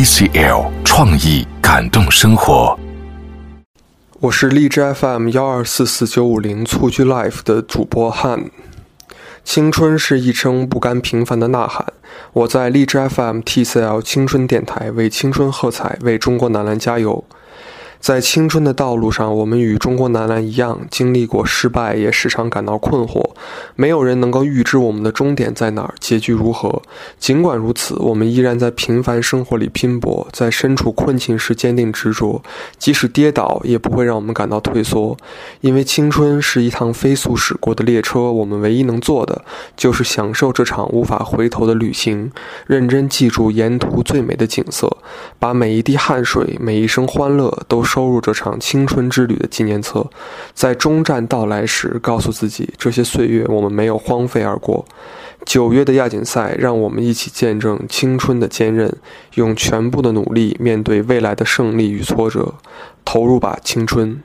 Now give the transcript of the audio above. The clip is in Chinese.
TCL 创意感动生活。我是荔枝 FM 幺二四四九五零蹴鞠 Life 的主播汉。青春是一声不甘平凡的呐喊。我在荔枝 FM TCL 青春电台为青春喝彩，为中国男篮加油。在青春的道路上，我们与中国男篮一样，经历过失败，也时常感到困惑。没有人能够预知我们的终点在哪儿，结局如何。尽管如此，我们依然在平凡生活里拼搏，在身处困境时坚定执着。即使跌倒，也不会让我们感到退缩，因为青春是一趟飞速驶过的列车。我们唯一能做的，就是享受这场无法回头的旅行，认真记住沿途最美的景色，把每一滴汗水、每一声欢乐都。收入这场青春之旅的纪念册，在终站到来时，告诉自己这些岁月我们没有荒废而过。九月的亚锦赛，让我们一起见证青春的坚韧，用全部的努力面对未来的胜利与挫折，投入吧青春。